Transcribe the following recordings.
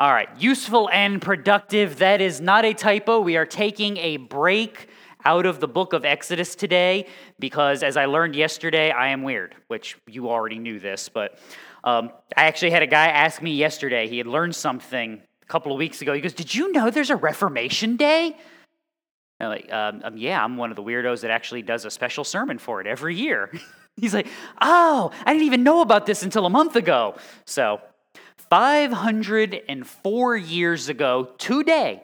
All right, useful and productive. That is not a typo. We are taking a break out of the book of Exodus today because, as I learned yesterday, I am weird, which you already knew this, but um, I actually had a guy ask me yesterday. He had learned something a couple of weeks ago. He goes, Did you know there's a Reformation Day? I'm like, um, um, Yeah, I'm one of the weirdos that actually does a special sermon for it every year. He's like, Oh, I didn't even know about this until a month ago. So, 504 years ago today,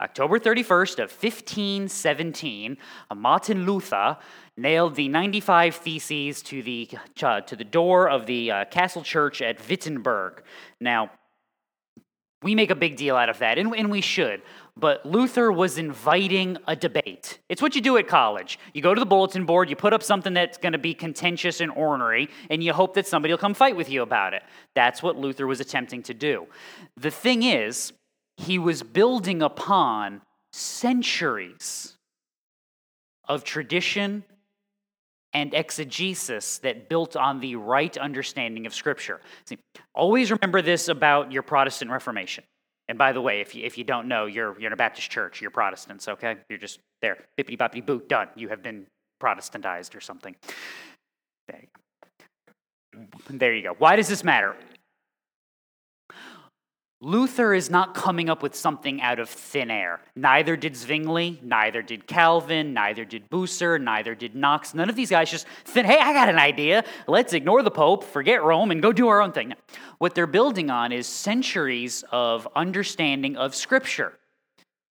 October 31st of 1517, Martin Luther nailed the 95 Theses to the, uh, to the door of the uh, castle church at Wittenberg. Now, we make a big deal out of that, and, and we should. But Luther was inviting a debate. It's what you do at college. You go to the bulletin board, you put up something that's going to be contentious and ornery, and you hope that somebody will come fight with you about it. That's what Luther was attempting to do. The thing is, he was building upon centuries of tradition and exegesis that built on the right understanding of Scripture. See, always remember this about your Protestant Reformation. And by the way, if you, if you don't know, you're, you're in a Baptist church, you're Protestants, okay? You're just there, bippity boppity boot, done. You have been Protestantized or something. There you go. There you go. Why does this matter? Luther is not coming up with something out of thin air. Neither did Zwingli, neither did Calvin, neither did Bucer, neither did Knox. None of these guys just think, hey, I got an idea. Let's ignore the Pope, forget Rome, and go do our own thing. What they're building on is centuries of understanding of Scripture.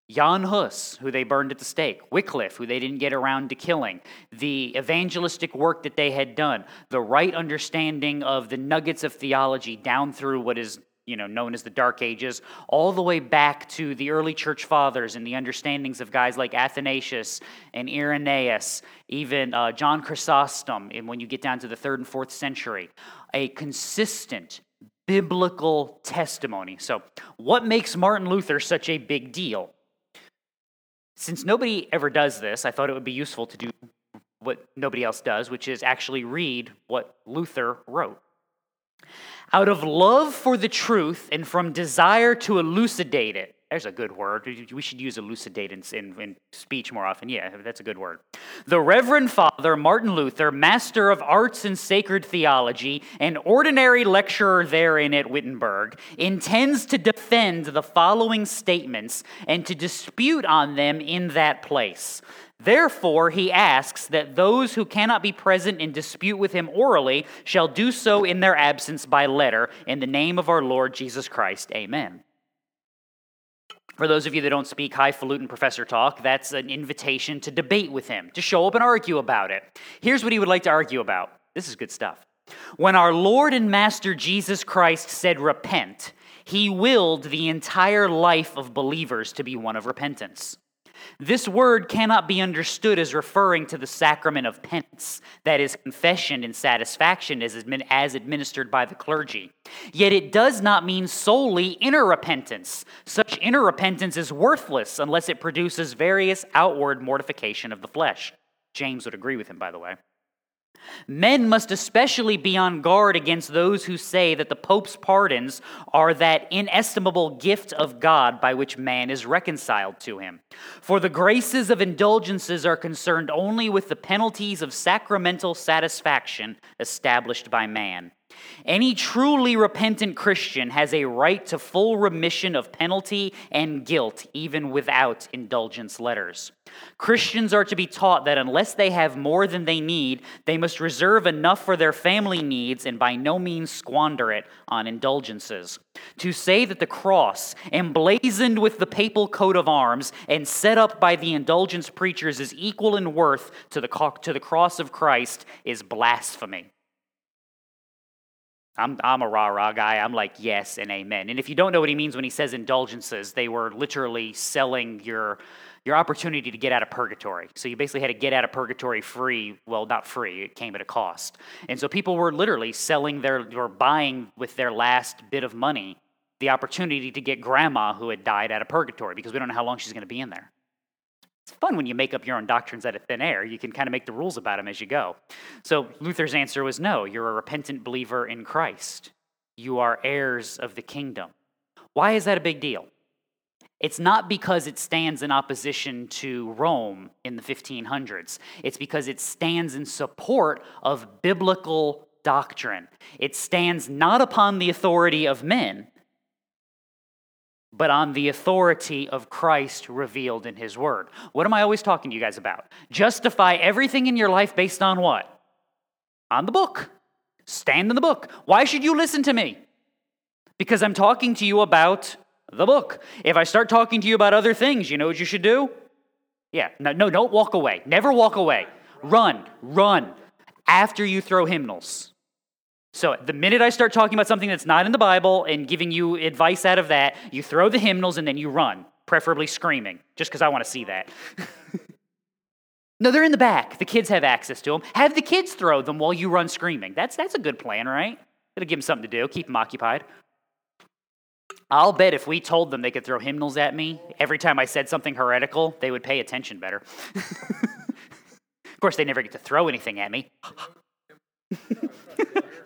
Jan Hus, who they burned at the stake, Wycliffe, who they didn't get around to killing, the evangelistic work that they had done, the right understanding of the nuggets of theology down through what is you know, known as the Dark Ages, all the way back to the early church fathers and the understandings of guys like Athanasius and Irenaeus, even uh, John Chrysostom, and when you get down to the third and fourth century, a consistent biblical testimony. So, what makes Martin Luther such a big deal? Since nobody ever does this, I thought it would be useful to do what nobody else does, which is actually read what Luther wrote. Out of love for the truth and from desire to elucidate it. There's a good word. We should use elucidate in, in, in, speech more often. Yeah, that's a good word. The Reverend Father Martin Luther, master of arts and sacred theology, and ordinary lecturer therein at Wittenberg, intends to defend the following statements and to dispute on them in that place. Therefore, he asks that those who cannot be present in dispute with him orally shall do so in their absence by letter, in the name of our Lord Jesus Christ. Amen. For those of you that don't speak highfalutin professor talk, that's an invitation to debate with him, to show up and argue about it. Here's what he would like to argue about. This is good stuff. When our Lord and Master Jesus Christ said, Repent, he willed the entire life of believers to be one of repentance. This word cannot be understood as referring to the sacrament of penance, that is, confession and satisfaction as, as administered by the clergy. Yet it does not mean solely inner repentance. Such inner repentance is worthless unless it produces various outward mortification of the flesh. James would agree with him, by the way. Men must especially be on guard against those who say that the Pope's pardons are that inestimable gift of God by which man is reconciled to him. For the graces of indulgences are concerned only with the penalties of sacramental satisfaction established by man. Any truly repentant Christian has a right to full remission of penalty and guilt, even without indulgence letters. Christians are to be taught that unless they have more than they need, they must reserve enough for their family needs and by no means squander it on indulgences. To say that the cross, emblazoned with the papal coat of arms and set up by the indulgence preachers, is equal in worth to the, to the cross of Christ is blasphemy. I'm, I'm a rah rah guy. I'm like, yes and amen. And if you don't know what he means when he says indulgences, they were literally selling your, your opportunity to get out of purgatory. So you basically had to get out of purgatory free. Well, not free, it came at a cost. And so people were literally selling their, or buying with their last bit of money the opportunity to get grandma who had died out of purgatory because we don't know how long she's going to be in there. It's fun when you make up your own doctrines out of thin air. You can kind of make the rules about them as you go. So Luther's answer was no, you're a repentant believer in Christ. You are heirs of the kingdom. Why is that a big deal? It's not because it stands in opposition to Rome in the 1500s. It's because it stands in support of biblical doctrine. It stands not upon the authority of men, but on the authority of Christ revealed in His Word. What am I always talking to you guys about? Justify everything in your life based on what? On the book. Stand in the book. Why should you listen to me? Because I'm talking to you about the book. If I start talking to you about other things, you know what you should do? Yeah, no, no, don't walk away. Never walk away. Run, run after you throw hymnals. So the minute I start talking about something that's not in the Bible and giving you advice out of that, you throw the hymnals and then you run, preferably screaming, just because I want to see that. no, they're in the back. The kids have access to them. Have the kids throw them while you run screaming. That's, that's a good plan, right? It'll give them something to do, keep them occupied. I'll bet if we told them they could throw hymnals at me every time I said something heretical, they would pay attention better. of course, they never get to throw anything at me.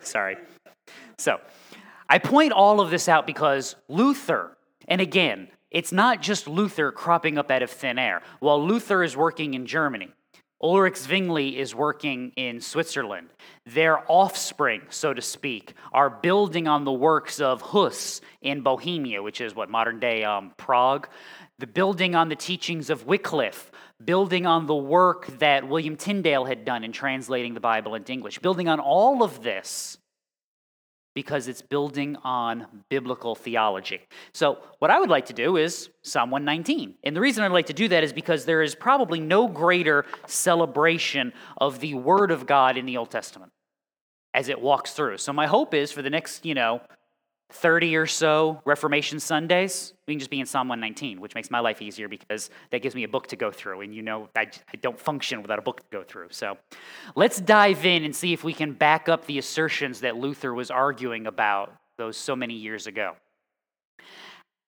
Sorry. So, I point all of this out because Luther, and again, it's not just Luther cropping up out of thin air. While Luther is working in Germany, Ulrich Zwingli is working in Switzerland. Their offspring, so to speak, are building on the works of Hus in Bohemia, which is what modern day um, Prague. The building on the teachings of Wycliffe, building on the work that William Tyndale had done in translating the Bible into English, building on all of this because it's building on biblical theology. So, what I would like to do is Psalm 119. And the reason I'd like to do that is because there is probably no greater celebration of the Word of God in the Old Testament as it walks through. So, my hope is for the next, you know, 30 or so Reformation Sundays, we can just be in Psalm 119, which makes my life easier because that gives me a book to go through. And you know, I, I, don't function without a book to go through. So let's dive in and see if we can back up the assertions that Luther was arguing about those so many years ago.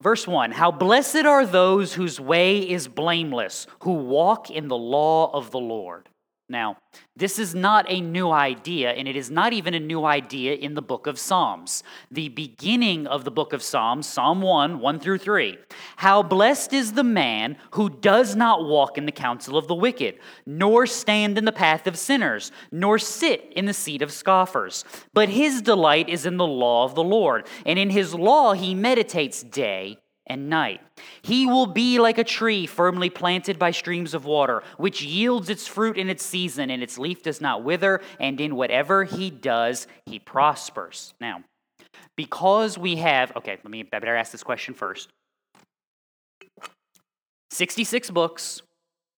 Verse 1 How blessed are those whose way is blameless, who walk in the law of the Lord. Now, this is not a new idea, and it is not even a new idea in the book of Psalms. The beginning of the book of Psalms, Psalm 1, 1 through 3. How blessed is the man who does not walk in the counsel of the wicked, nor stand in the path of sinners, nor sit in the seat of scoffers. But his delight is in the law of the Lord, and in his law he meditates day and night. He will be like a tree firmly planted by streams of water, which yields its fruit in its season, and its leaf does not wither, and in whatever he does, he prospers. Now, because we have, okay, let me, I better ask this question first 66 books,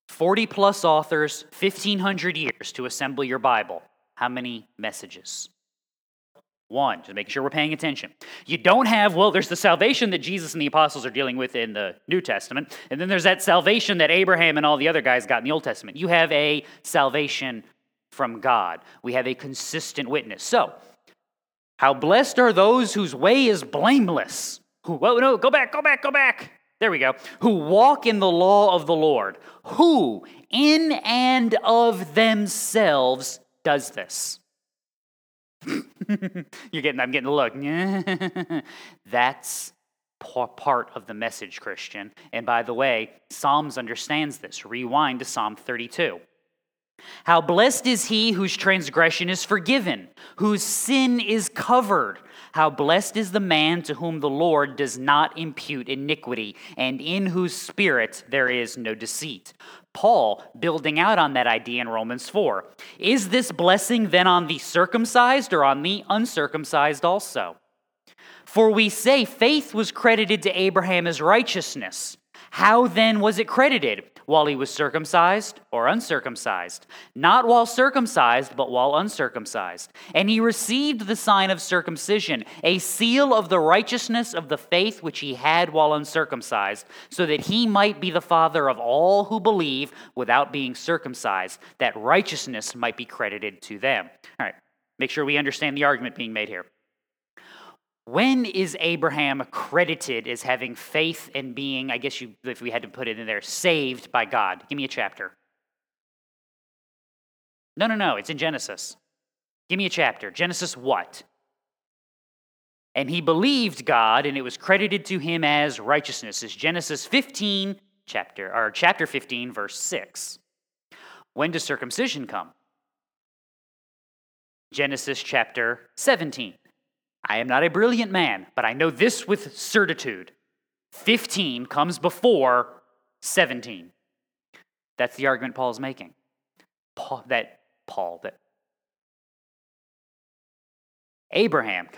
40 plus authors, 1,500 years to assemble your Bible. How many messages? One, just making sure we're paying attention. You don't have, well, there's the salvation that Jesus and the apostles are dealing with in the New Testament, and then there's that salvation that Abraham and all the other guys got in the Old Testament. You have a salvation from God. We have a consistent witness. So, how blessed are those whose way is blameless? Who, well, no, go back, go back, go back. There we go. Who walk in the law of the Lord. Who, in and of themselves, does this? You're getting, I'm getting a look. That's part of the message, Christian. And by the way, Psalms understands this. Rewind to Psalm 32. How blessed is he whose transgression is forgiven, whose sin is covered. How blessed is the man to whom the Lord does not impute iniquity, and in whose spirit there is no deceit. Paul building out on that idea in Romans 4. Is this blessing then on the circumcised or on the uncircumcised also? For we say faith was credited to Abraham as righteousness. How then was it credited? While he was circumcised or uncircumcised? Not while circumcised, but while uncircumcised. And he received the sign of circumcision, a seal of the righteousness of the faith which he had while uncircumcised, so that he might be the father of all who believe without being circumcised, that righteousness might be credited to them. All right, make sure we understand the argument being made here. When is Abraham credited as having faith and being, I guess you, if we had to put it in there, saved by God? Give me a chapter. No, no, no, it's in Genesis. Give me a chapter. Genesis what? And he believed God, and it was credited to him as righteousness. Is Genesis 15, chapter or chapter 15, verse 6. When does circumcision come? Genesis chapter 17. I am not a brilliant man, but I know this with certitude. 15 comes before 17. That's the argument Paul is making. Paul, that Paul, that Abraham,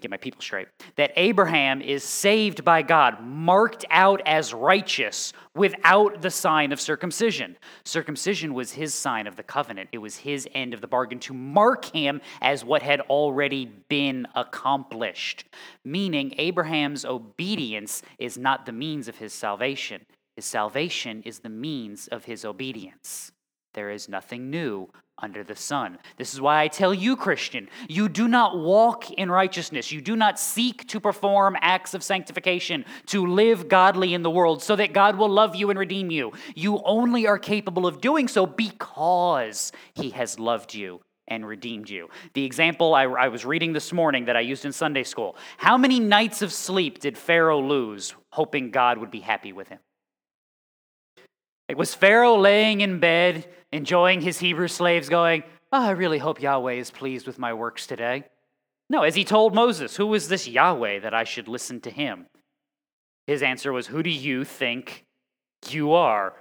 get my people straight, that Abraham is saved by God, marked out as righteous without the sign of circumcision. Circumcision was his sign of the covenant, it was his end of the bargain to mark him as what had already been accomplished. Meaning, Abraham's obedience is not the means of his salvation, his salvation is the means of his obedience. There is nothing new under the sun. This is why I tell you, Christian, you do not walk in righteousness. You do not seek to perform acts of sanctification, to live godly in the world, so that God will love you and redeem you. You only are capable of doing so because He has loved you and redeemed you. The example I, I, was reading this morning that I used in Sunday school how many nights of sleep did Pharaoh lose hoping God would be happy with him? Like, was Pharaoh laying in bed, enjoying his Hebrew slaves, going, oh, I really hope Yahweh is pleased with my works today? No, as he told Moses, Who is this Yahweh that I should listen to him? His answer was, Who do you think you are?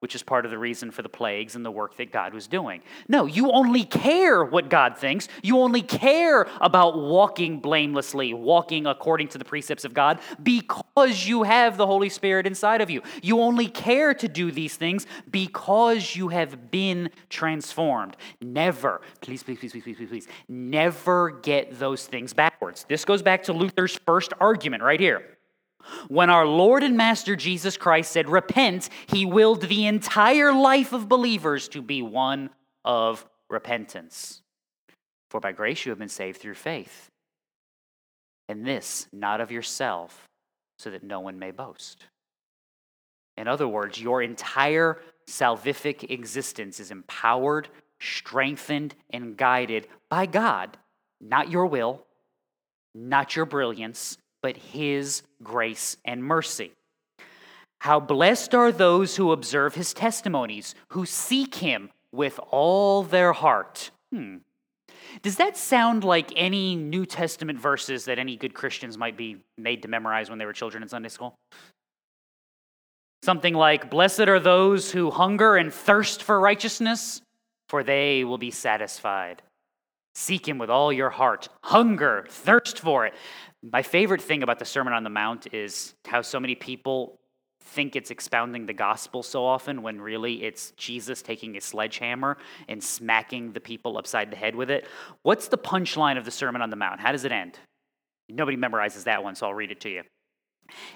Which is part of the reason for the plagues and the work that God was doing. No, you only care what God thinks. You only care about walking blamelessly, walking according to the precepts of God, because you have the Holy Spirit inside of you. You only care to do these things because you have been transformed. Never, please, please, please, please, please, please, never get those things backwards. This goes back to Luther's first argument right here. When our Lord and Master Jesus Christ said, Repent, he willed the entire life of believers to be one of repentance. For by grace you have been saved through faith. And this, not of yourself, so that no one may boast. In other words, your entire salvific existence is empowered, strengthened, and guided by God, not your will, not your brilliance, but His grace and mercy. How blessed are those who observe His testimonies, who seek Him with all their heart. Hmm. Does that sound like any New Testament verses that any good Christians might be made to memorize when they were children in Sunday school? Something like, Blessed are those who hunger and thirst for righteousness, for they will be satisfied. Seek him with all your heart. Hunger, thirst for it. My favorite thing about the Sermon on the Mount is how so many people think it's expounding the gospel so often when really it's Jesus taking a sledgehammer and smacking the people upside the head with it. What's the punchline of the Sermon on the Mount? How does it end? Nobody memorizes that one, so I'll read it to you.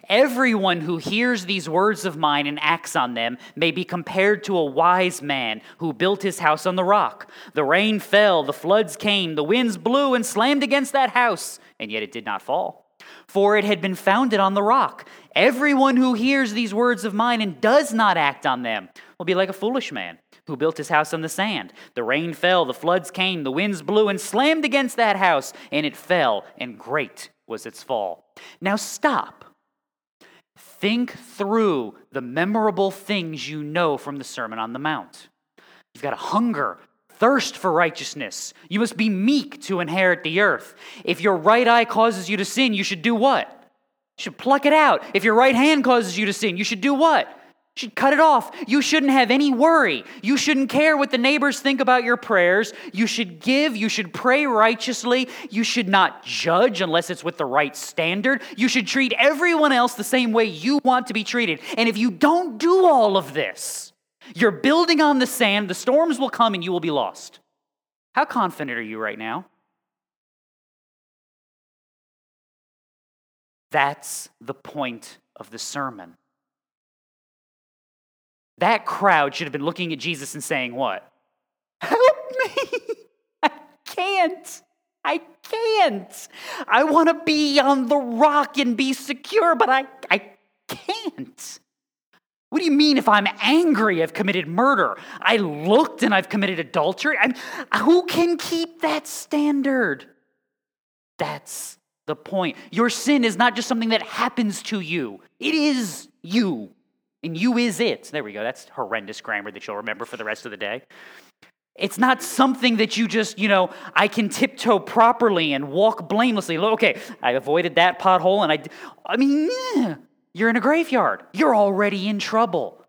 Everyone who hears these words of mine and acts on them may be compared to a wise man who built his house on the rock. The rain fell, the floods came, the winds blew and slammed against that house, and yet it did not fall. For it had been founded on the rock. Everyone who hears these words of mine and does not act on them will be like a foolish man who built his house on the sand. The rain fell, the floods came, the winds blew and slammed against that house, and it fell, and great was its fall. Now stop Think through the memorable things you know from the Sermon on the Mount. You've got a hunger, thirst for righteousness. You must be meek to inherit the earth. If your right eye causes you to sin, you should do what? You should pluck it out. If your right hand causes you to sin, you should do what? Should cut it off. You shouldn't have any worry. You shouldn't care what the neighbors think about your prayers. You should give. You should pray righteously. You should not judge unless it's with the right standard. You should treat everyone else the same way you want to be treated. And if you don't do all of this, you're building on the sand, the storms will come, and you will be lost. How confident are you right now? That's the point of the sermon. That crowd should have been looking at Jesus and saying, What? Help me! I can't. I can't. I want to be on the rock and be secure, but I, I can't. What do you mean if I'm angry, I've committed murder? I looked and I've committed adultery? I'm, who can keep that standard? That's the point. Your sin is not just something that happens to you, it is you. And you is it. There we go. That's horrendous grammar that you'll remember for the rest of the day. It's not something that you just, you know, I can tiptoe properly and walk blamelessly. Okay, I avoided that pothole and I, I mean, you're in a graveyard. You're already in trouble.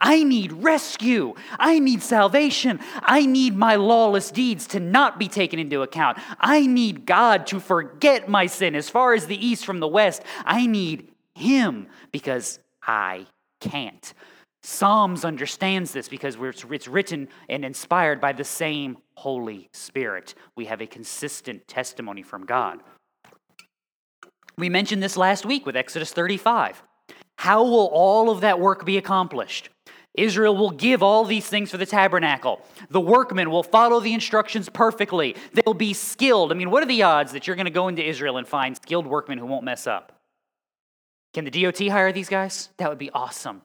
I need rescue. I need salvation. I need my lawless deeds to not be taken into account. I need God to forget my sin as far as the east from the west. I need Him because I can't. Psalms understands this because it's written and inspired by the same Holy Spirit. We have a consistent testimony from God. We mentioned this last week with Exodus 35. How will all of that work be accomplished? Israel will give all these things for the tabernacle. The workmen will follow the instructions perfectly. They'll be skilled. I mean, what are the odds that you're going to go into Israel and find skilled workmen who won't mess up? Can the DOT hire these guys? That would be awesome.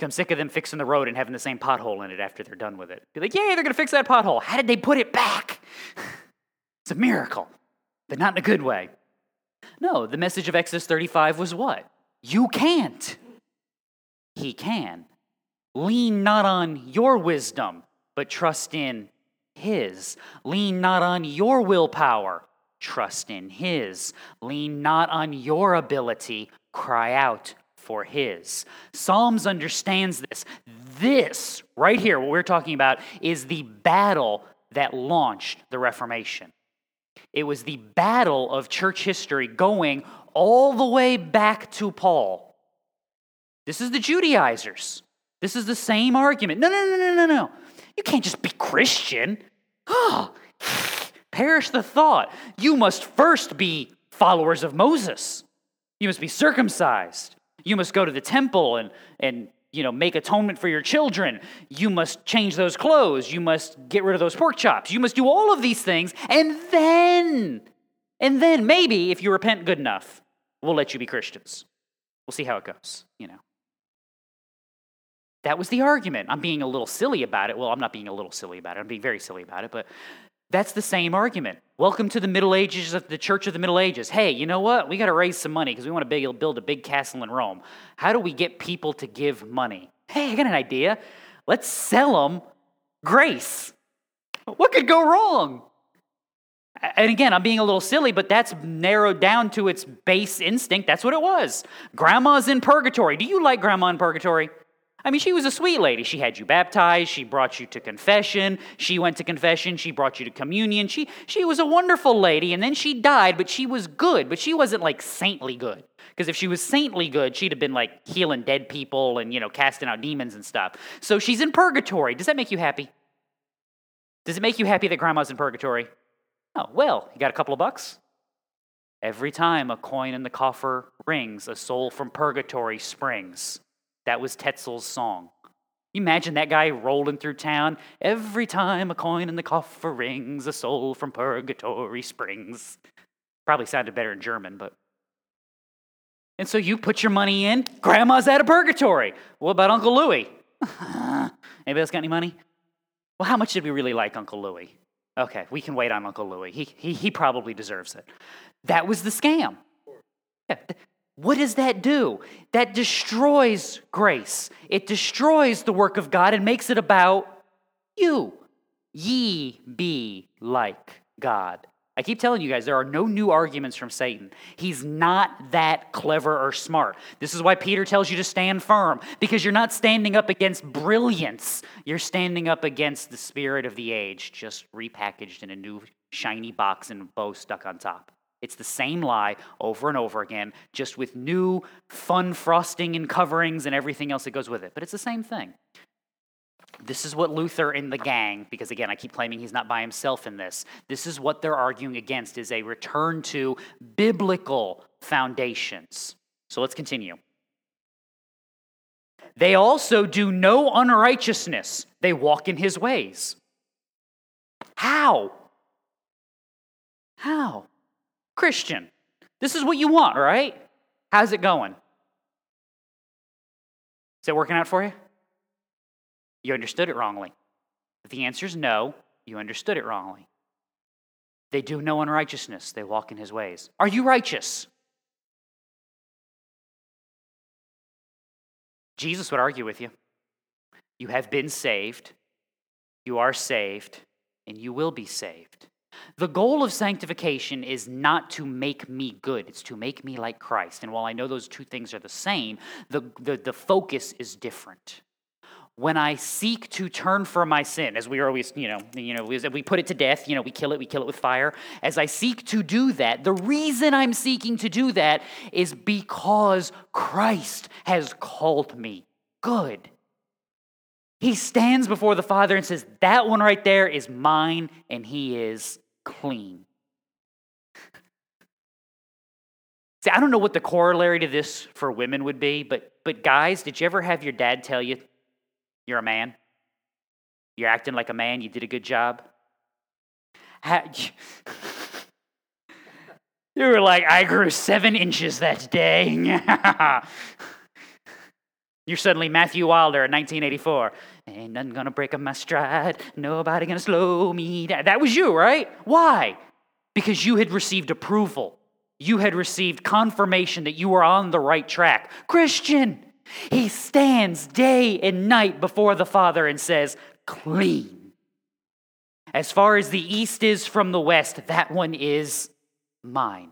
I'm sick of them fixing the road and having the same pothole in it after they're done with it. Be like, yay, they're to fix that pothole. How did they put it back? it's a miracle, but not in a good way. No, the message of Exodus 35 was what? You can't he can. Lean not on your wisdom, but trust in his. Lean not on your willpower, trust in his. Lean not on your ability, cry out for his. Psalms understands this. This, right here, what we're talking about, is the battle that launched the Reformation. It was the battle of church history going all the way back to Paul this is the Judaizers. This is the same argument. No, no, no, no, no, no. You can't just be Christian. Oh, perish the thought. You must first be followers of Moses. You must be circumcised. You must go to the temple and, and you know, make atonement for your children. You must change those clothes. You must get rid of those pork chops. You must do all of these things. And then, and then maybe if you repent good enough, we'll let you be Christians. We'll see how it goes, you know. That was the argument. I'm being a little silly about it. Well, I'm not being a little silly about it. I'm being very silly about it, but that's the same argument. Welcome to the Middle Ages of the Church of the Middle Ages. Hey, you know what? We got to raise some money because we want to build a big castle in Rome. How do we get people to give money? Hey, I got an idea. Let's sell them grace. What could go wrong? And again, I'm being a little silly, but that's narrowed down to its base instinct. That's what it was. Grandma's in purgatory. Do you like grandma in purgatory? I mean, she was a sweet lady. She had you baptized, she brought you to confession, she went to confession, she brought you to communion. She, she was a wonderful lady, and then she died, but she was good, but she wasn't like saintly good. Because if she was saintly good, she'd have been like healing dead people and, you know, casting out demons and stuff. So she's in purgatory. Does that make you happy? Does it make you happy that grandma's in purgatory? Oh, well, you got a couple of bucks? Every time a coin in the coffer rings, a soul from purgatory springs. That was Tetzel's song. Imagine that guy rolling through town. Every time a coin in the coffer rings, a soul from purgatory springs. Probably sounded better in German, but. And so you put your money in, grandma's out of purgatory. What about Uncle Louie? Anybody else got any money? Well, how much did we really like Uncle Louie? Okay, we can wait on Uncle Louie. He, he, he probably deserves it. That was the scam. Yeah, what does that do? That destroys grace. It destroys the work of God and makes it about you. Ye be like God. I keep telling you guys, there are no new arguments from Satan. He's not that clever or smart. This is why Peter tells you to stand firm, because you're not standing up against brilliance. You're standing up against the spirit of the age, just repackaged in a new shiny box and bow stuck on top. It's the same lie over and over again, just with new fun frosting and coverings and everything else that goes with it. But it's the same thing. This is what Luther and the gang, because again, I keep claiming he's not by himself in this. This is what they're arguing against is a return to biblical foundations. So let's continue. They also do no unrighteousness. They walk in his ways. How? How? Christian, this is what you want, right? How's it going? Is it working out for you? You understood it wrongly. If the answer is no, you understood it wrongly. They do no unrighteousness, they walk in his ways. Are you righteous? Jesus would argue with you. You have been saved, you are saved, and you will be saved. The goal of sanctification is not to make me good, it's to make me like Christ. And while I know those two things are the same, the, the, the focus is different when I seek to turn from my sin, as we always, you know, you know, we put it to death, you know, we kill it, we kill it with fire. As I seek to do that, the reason I'm seeking to do that is because Christ has called me good. He stands before the Father and says, That one right there is mine, and he is clean. See, I don't know what the corollary to this for women would be, but, but guys, did you ever have your dad tell you you're a man. You're acting like a man. You did a good job. you were like, I grew seven inches that day. You're suddenly Matthew Wilder in 1984. Ain't nothing gonna break up my stride. Nobody gonna slow me down. That was you, right? Why? Because you had received approval. You had received confirmation that you were on the right track. Christian, he stands day and night before the Father and says, Clean. As far as the east is from the west, that one is mine.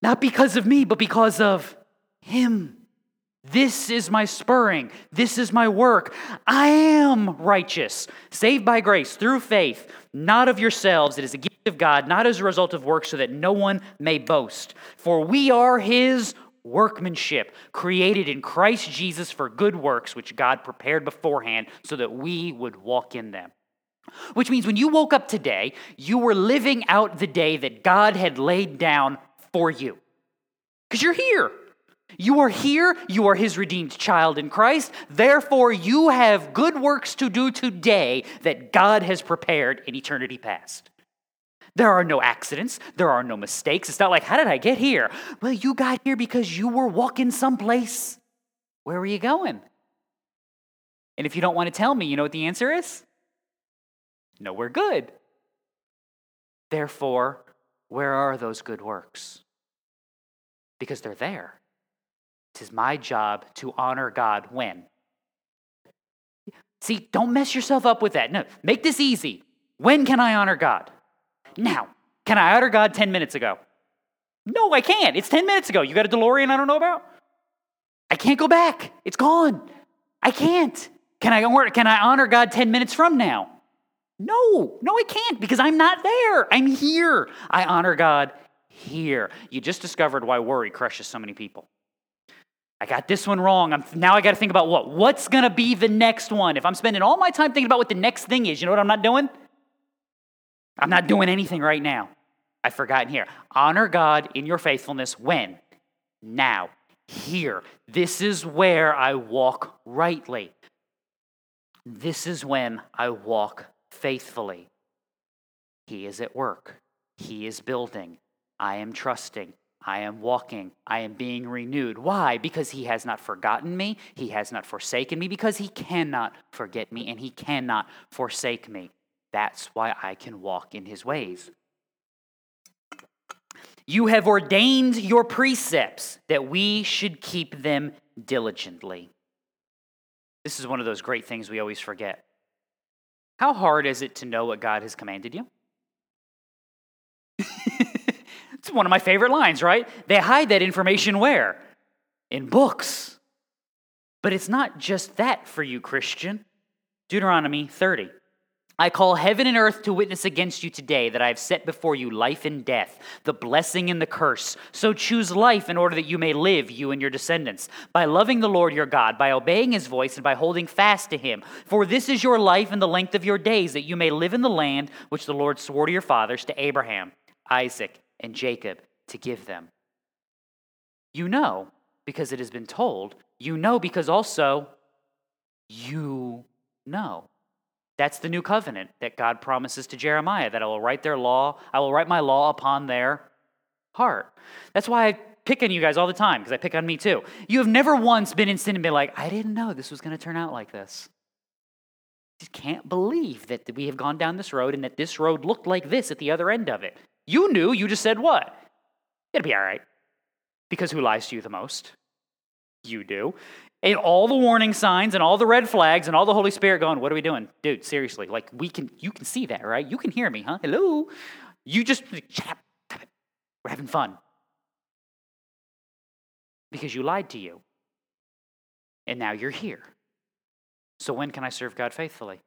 Not because of me, but because of Him. This is my spurring. This is my work. I am righteous, saved by grace through faith, not of yourselves. It is a gift of God, not as a result of works, so that no one may boast. For we are His workmanship, created in Christ Jesus for good works, which God prepared beforehand so that we would walk in them. Which means when you woke up today, you were living out the day that God had laid down for you. Because you're here. You are here. You are his redeemed child in Christ. Therefore, you have good works to do today that God has prepared in eternity past. There are no accidents. There are no mistakes. It's not like, how did I get here? Well, you got here because you were walking someplace. Where were you going? And if you don't want to tell me, you know what the answer is? No, we're good. Therefore, where are those good works? Because they're there. It is my job to honor God when? See, don't mess yourself up with that. No, make this easy. When can I honor God? now. Can I honor God 10 minutes ago? No, I can't. It's 10 minutes ago. You got a DeLorean I don't know about? I can't go back. It's gone. I can't. Can I, can I honor God 10 minutes from now? No, no, I can't because I'm not there. I'm here. I honor God here. You just discovered why worry crushes so many people. I got this one wrong. I'm, now I got to think about what? What's going to be the next one? If I'm spending all my time thinking about what the next thing is, you know what I'm not doing? I'm not doing anything right now. I've forgotten here. Honor God in your faithfulness when? Now. Here. This is where I walk rightly. This is when I walk faithfully. He is at work. He is building. I am trusting. I am walking. I am being renewed. Why? Because he has not forgotten me. He has not forsaken me. Because he cannot forget me and he cannot forsake me. That's why I can walk in his ways. You have ordained your precepts that we should keep them diligently. This is one of those great things we always forget. How hard is it to know what God has commanded you? it's one of my favorite lines, right? They hide that information where? In books. But it's not just that for you, Christian. Deuteronomy 30. I call heaven and earth to witness against you today that I have set before you life and death, the blessing and the curse. So choose life in order that you may live, you and your descendants, by loving the Lord your God, by obeying his voice, and by holding fast to him. For this is your life and the length of your days, that you may live in the land which the Lord swore to your fathers, to Abraham, Isaac, and Jacob, to give them. You know, because it has been told. You know, because also you know. That's the new covenant that God promises to Jeremiah that I will write their law, I will write my law upon their heart. That's why I pick on you guys all the time, because I pick on me too. You have never once been in sin and been like, I didn't know this was going to turn out like this. just can't believe that we have gone down this road and that this road looked like this at the other end of it. You knew, you just said what? It'll be all right. Because who lies to you the most? You do. And all the warning signs and all the red flags and all the Holy Spirit going, what are we doing? Dude, seriously, like we can you can see that, right? You can hear me, huh? Hello. You just shut up. We're having fun. Because you lied to you. And now you're here. So when can I serve God faithfully?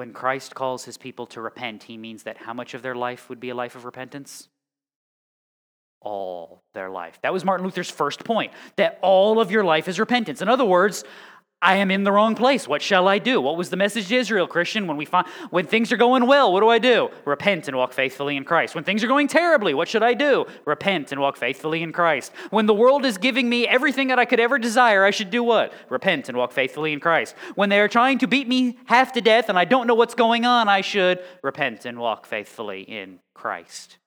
When Christ calls his people to repent, he means that how much of their life would be a life of repentance? All their life. That was Martin Luther's first point that all of your life is repentance. In other words, I am in the wrong place. What shall I do? What was the message to Israel, Christian? When we find when things are going well, what do I do? Repent and walk faithfully in Christ. When things are going terribly, what should I do? Repent and walk faithfully in Christ. When the world is giving me everything that I could ever desire, I should do what? Repent and walk faithfully in Christ. When they are trying to beat me half to death and I don't know what's going on, I should repent and walk faithfully in Christ.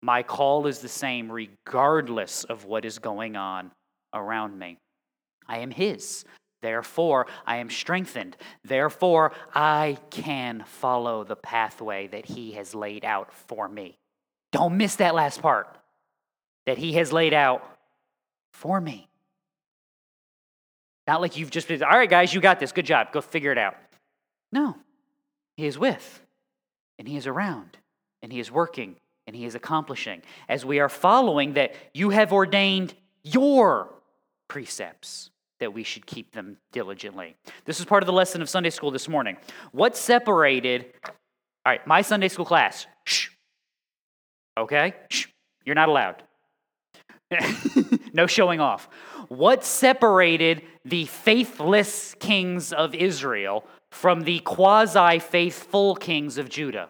My call is the same regardless of what is going on around me. I am His. Therefore, I am strengthened. Therefore, I can follow the pathway that He has laid out for me. Don't miss that last part that He has laid out for me. Not like you've just been, all right, guys, you got this. Good job. Go figure it out. No, He is with, and He is around, and He is working, and He is accomplishing. As we are following that, you have ordained your precepts that we should keep them diligently. This is part of the lesson of Sunday school this morning. What separated, all right, my Sunday school class, shh, okay? Shh, you're not allowed. no showing off. What separated the faithless kings of Israel from the quasi faithful kings of Judah?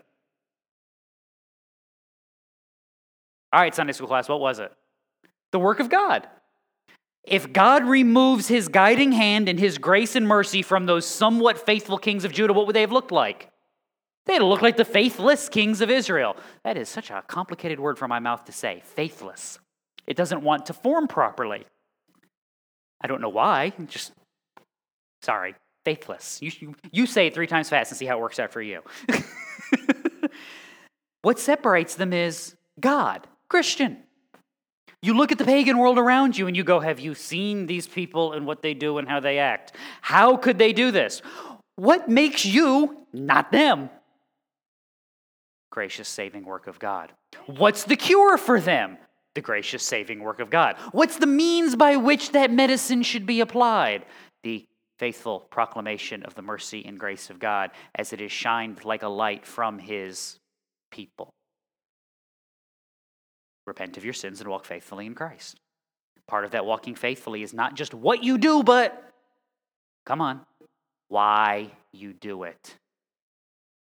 All right, Sunday school class, what was it? The work of God. If God removes his guiding hand and his grace and mercy from those somewhat faithful kings of Judah, what would they have looked like? They'd look like the faithless kings of Israel. That is such a complicated word for my mouth to say faithless. It doesn't want to form properly. I don't know why. Just, sorry, faithless. You, you, say it three times fast and see how it works out for you. what separates them is God, Christian. You look at the pagan world around you and you go, Have you seen these people and what they do and how they act? How could they do this? What makes you not them? Gracious saving work of God. What's the cure for them? The gracious saving work of God. What's the means by which that medicine should be applied? The faithful proclamation of the mercy and grace of God as it is shined like a light from his people repent of your sins and walk faithfully in Christ. Part of that walking faithfully is not just what you do, but come on, why you do it.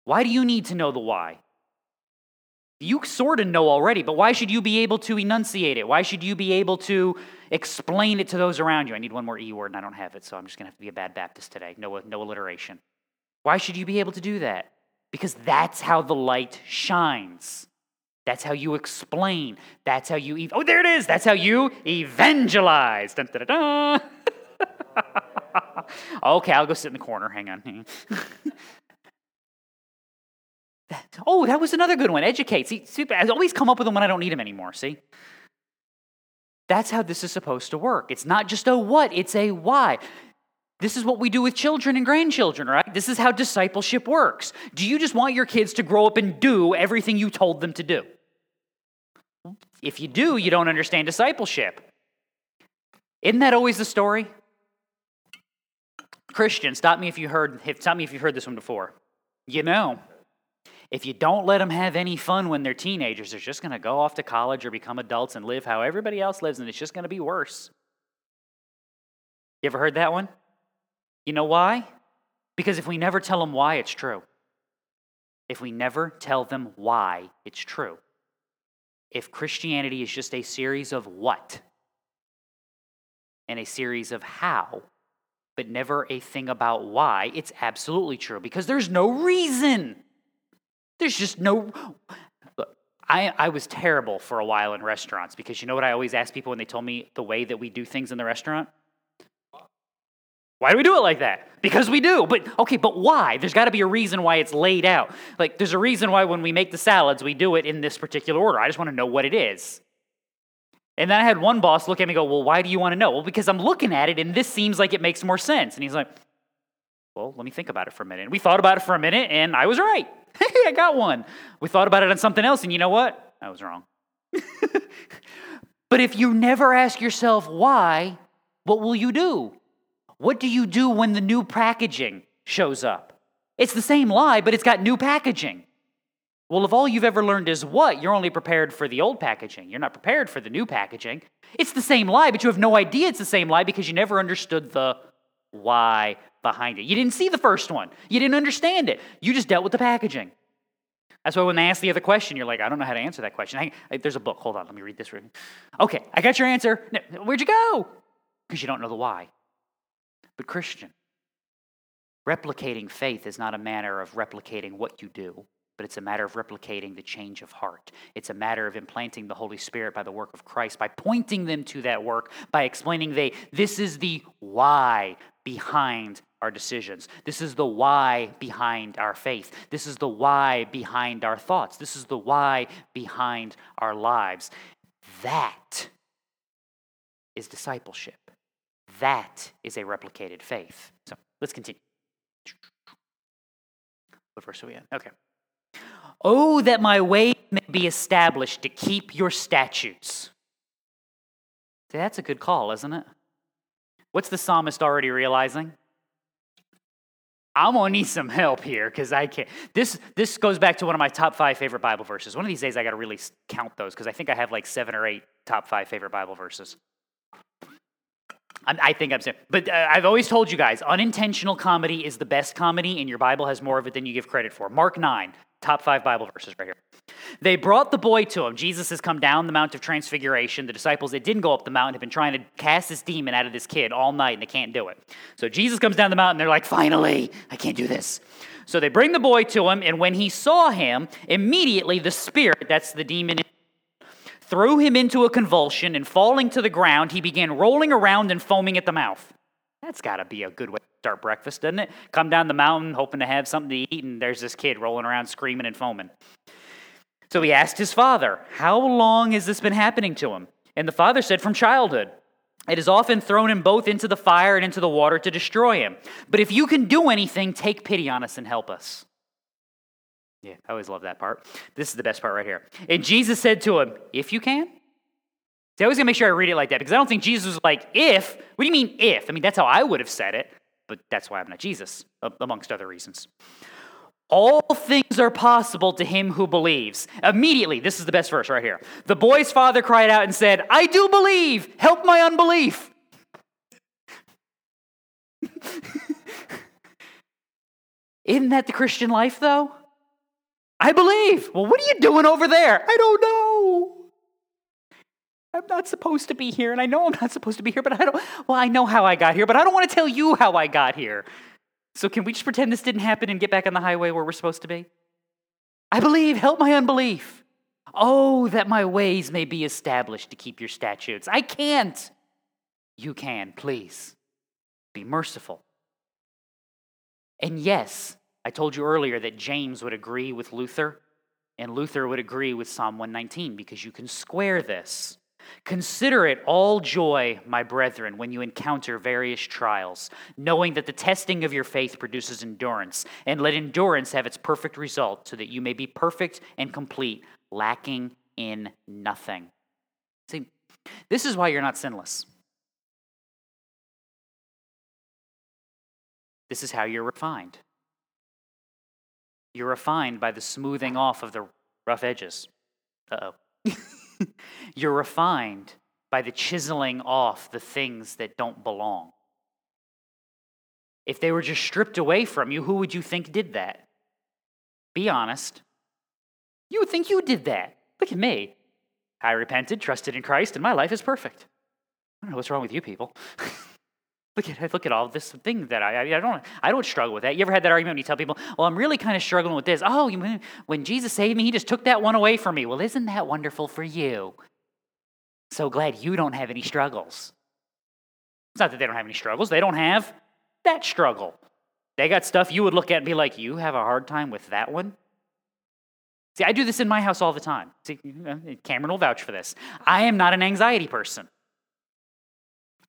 Why do you need to know the why? You sort of know already, but why should you be able to enunciate it? Why should you be able to explain it to those around you? I need one more E word and I don't have it, so I'm just going to have to be a bad Baptist today. No, uh, no alliteration. Why should you be able to do that? Because that's how the light shines. That's how you explain. That's how you. Ev- oh, there it is. That's how you evangelize. Dun, okay, I'll go sit in the corner. Hang on. oh, that was another good one. Educate. See, see, I always come up with them when I don't need them anymore. See? That's how this is supposed to work. It's not just a what, it's a why. This is what we do with children and grandchildren, right? This is how discipleship works. Do you just want your kids to grow up and do everything you told them to do? If you do, you don't understand discipleship. Isn't that always the story? Christian, stop me if you heard stop me if you've heard this one before. You know, if you don't let them have any fun when they're teenagers, they're just going to go off to college or become adults and live how everybody else lives, and it's just going to be worse. You ever heard that one? You know why? Because if we never tell them why, it's true. If we never tell them why, it's true if Christianity is just a series of what and a series of how, but never a thing about why, it's absolutely true because there's no reason. There's just no. Look, I, I was terrible for a while in restaurants because you know what I always ask people when they told me the way that we do things in the restaurant? Why do we do it like that? Because we do. But okay, but why? There's got to be a reason why it's laid out. Like there's a reason why when we make the salads, we do it in this particular order. I just want to know what it is. And then I had one boss look at me and go, Well, why do you want to know? Well, because I'm looking at it and this seems like it makes more sense. And he's like, Well, let me think about it for a minute. And we thought about it for a minute and I was right. Hey, I got one. We thought about it on something else and you know what? I was wrong. but if you never ask yourself why, what will you do? What do you do when the new packaging shows up? It's the same lie, but it's got new packaging. Well, if all you've ever learned is what, you're only prepared for the old packaging. You're not prepared for the new packaging. It's the same lie, but you have no idea it's the same lie because you never understood the why behind it. You didn't see the first one, you didn't understand it. You just dealt with the packaging. That's why when they ask the other question, you're like, I don't know how to answer that question. I, there's a book. Hold on, let me read this. Okay, I got your answer. Where'd you go? Because you don't know the why. But, Christian, replicating faith is not a matter of replicating what you do, but it's a matter of replicating the change of heart. It's a matter of implanting the Holy Spirit by the work of Christ, by pointing them to that work, by explaining they this is the why behind our decisions. This is the why behind our faith. This is the why behind our thoughts. This is the why behind our lives. That is discipleship. That is a replicated faith. So let's continue. What verse are we in? Okay. Oh, that my way may be established to keep your statutes. See, that's a good call, isn't it? What's the psalmist already realizing? I'm gonna need some help here because I can't. This this goes back to one of my top five favorite Bible verses. One of these days, I got to really count those because I think I have like seven or eight top five favorite Bible verses. I think I'm saying, but uh, I've always told you guys, unintentional comedy is the best comedy, and your Bible has more of it than you give credit for. Mark 9, top five Bible verses right here. They brought the boy to him. Jesus has come down the Mount of Transfiguration. The disciples that didn't go up the mountain have been trying to cast this demon out of this kid all night, and they can't do it. So Jesus comes down the mountain, they're like, finally, I can't do this. So they bring the boy to him, and when he saw him, immediately the spirit, that's the demon threw him into a convulsion, and falling to the ground, he began rolling around and foaming at the mouth. That's got to be a good way to start breakfast, doesn't it? Come down the mountain hoping to have something to eat, and there's this kid rolling around screaming and foaming. So he asked his father, How long has this been happening to him? And the father said, From childhood. It has often thrown him both into the fire and into the water to destroy him. But if you can do anything, take pity on us and help us. Yeah, I always love that part. This is the best part right here. And Jesus said to him, If you can. See, I always gonna make sure I read it like that because I don't think Jesus was like, if. What do you mean, if? I mean, that's how I would have said it, but that's why I'm not Jesus, amongst other reasons. All things are possible to him who believes. Immediately, this is the best verse right here. The boy's father cried out and said, I do believe, help my unbelief. Isn't that the Christian life, though? I believe. Well, what are you doing over there? I don't know. I'm not supposed to be here, and I know I'm not supposed to be here, but I don't. Well, I know how I got here, but I don't want to tell you how I got here. So, can we just pretend this didn't happen and get back on the highway where we're supposed to be? I believe. Help my unbelief. Oh, that my ways may be established to keep your statutes. I can't. You can, please. Be merciful. And yes, I told you earlier that James would agree with Luther, and Luther would agree with Psalm 119 because you can square this. Consider it all joy, my brethren, when you encounter various trials, knowing that the testing of your faith produces endurance, and let endurance have its perfect result, so that you may be perfect and complete, lacking in nothing. See, this is why you're not sinless. This is how you're refined. You're refined by the smoothing off of the rough edges. Uh oh. You're refined by the chiseling off the things that don't belong. If they were just stripped away from you, who would you think did that? Be honest. You would think you did that. Look at me. I repented, trusted in Christ, and my life is perfect. I don't know what's wrong with you people. Look at look at all this thing that I, I don't I don't struggle with that. You ever had that argument when you tell people, "Well, I'm really kind of struggling with this." Oh, you, when Jesus saved me, He just took that one away from me. Well, isn't that wonderful for you? So glad you don't have any struggles. It's not that they don't have any struggles; they don't have that struggle. They got stuff you would look at and be like, You have a hard time with that one? See, I do this in my house all the time. See, Cameron will vouch for this. I am not an anxiety person.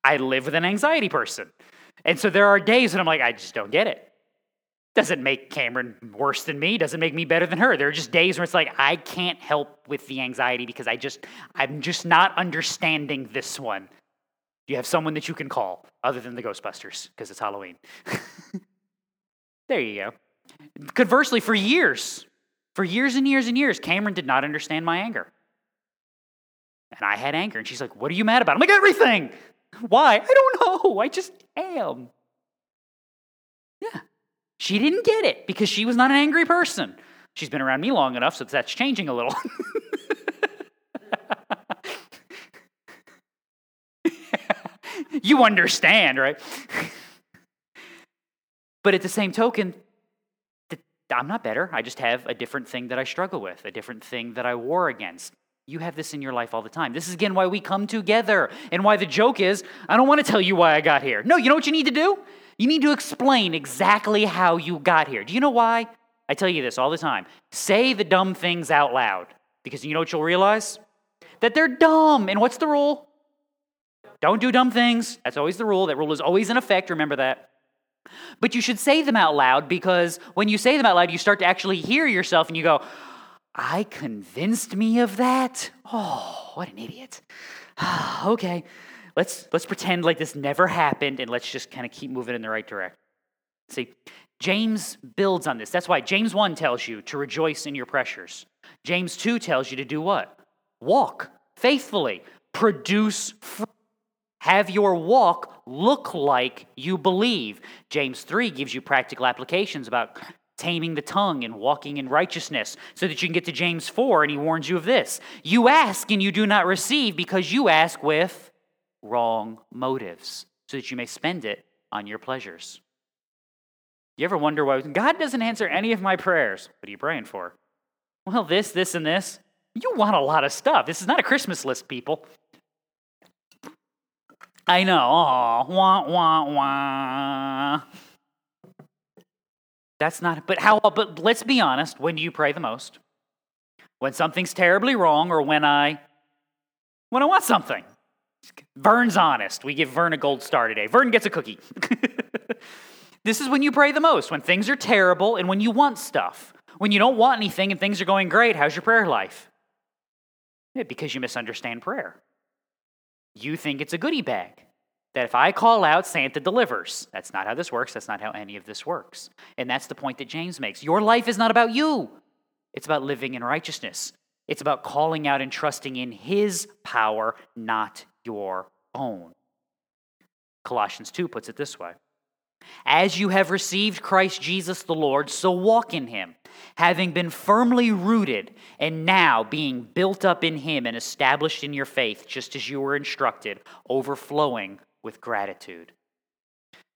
I live with an anxiety person. And so there are days when I'm like, I just don't get it. Doesn't make Cameron worse than me, doesn't make me better than her. There are just days where it's like, I can't help with the anxiety because I just, I'm just not understanding this one. Do you have someone that you can call other than the Ghostbusters because it's Halloween? there you go. Conversely, for years, for years and years and years, Cameron did not understand my anger. And I had anger. And she's like, What are you mad about? I'm like, Everything. Why? I don't know. I just am. Yeah. She didn't get it because she was not an angry person. She's been around me long enough, so that's changing a little. you understand, right? but at the same token, I'm not better. I just have a different thing that I struggle with, a different thing that I war against. You have this in your life all the time. This is again why we come together and why the joke is I don't want to tell you why I got here. No, you know what you need to do? You need to explain exactly how you got here. Do you know why? I tell you this all the time. Say the dumb things out loud because you know what you'll realize? That they're dumb. And what's the rule? Don't do dumb things. That's always the rule. That rule is always in effect. Remember that. But you should say them out loud because when you say them out loud, you start to actually hear yourself and you go, I convinced me of that? Oh, what an idiot. okay, let's, let's pretend like this never happened and let's just kind of keep moving in the right direction. See, James builds on this. That's why James 1 tells you to rejoice in your pressures. James 2 tells you to do what? Walk faithfully, produce fruit. Have your walk look like you believe. James 3 gives you practical applications about taming the tongue and walking in righteousness, so that you can get to James 4 and he warns you of this. You ask and you do not receive because you ask with wrong motives, so that you may spend it on your pleasures. You ever wonder why God doesn't answer any of my prayers? What are you praying for? Well, this, this, and this. You want a lot of stuff. This is not a Christmas list, people. I know. Aw, wah, wah, wah. That's not, but how, but let's be honest. When do you pray the most? When something's terribly wrong or when I, when I want something. Vern's honest. We give Vern a gold star today. Vern gets a cookie. this is when you pray the most, when things are terrible and when you want stuff. When you don't want anything and things are going great, how's your prayer life? Yeah, because you misunderstand prayer. You think it's a goodie bag. That if I call out, Santa delivers. That's not how this works. That's not how any of this works. And that's the point that James makes. Your life is not about you, it's about living in righteousness. It's about calling out and trusting in His power, not your own. Colossians 2 puts it this way As you have received Christ Jesus the Lord, so walk in Him having been firmly rooted and now being built up in Him and established in your faith, just as you were instructed, overflowing with gratitude.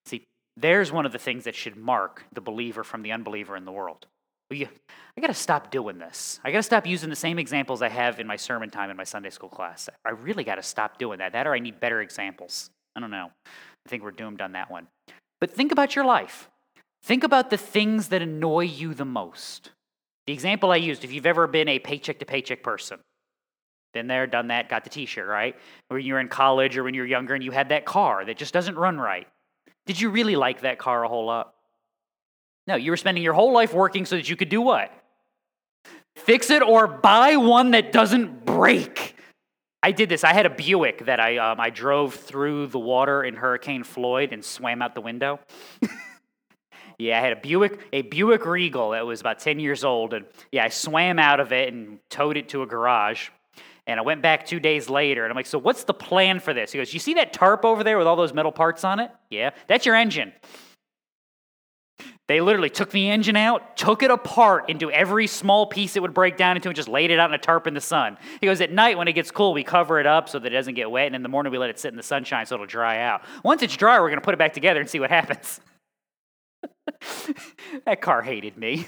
See, there's one of the things that should mark the believer from the unbeliever in the world. I got to stop doing this. I got to stop using the same examples I have in my sermon time in my Sunday school class. I really got to stop doing that. That or I need better examples. I don't know. I think we're doomed on that one. But think about your life. Think about the things that annoy you the most. The example I used, if you've ever been a paycheck to paycheck person, been there, done that, got the t shirt, right? When you were in college or when you were younger and you had that car that just doesn't run right. Did you really like that car a whole lot? No, you were spending your whole life working so that you could do what? Fix it or buy one that doesn't break. I did this. I had a Buick that I, um, I drove through the water in Hurricane Floyd and swam out the window. Yeah, I had a Buick, a Buick Regal that was about 10 years old. And yeah, I swam out of it and towed it to a garage. And I went back two days later and I'm like, so what's the plan for this? He goes, You see that tarp over there with all those metal parts on it? Yeah, that's your engine. They literally took the engine out, took it apart into every small piece it would break down into, and just laid it out in a tarp in the sun. He goes, At night, when it gets cool, we cover it up so that it doesn't get wet, and in the morning, we let it sit in the sunshine so it'll dry out. Once it's dry, we're going to put it back together and see what happens. that car hated me.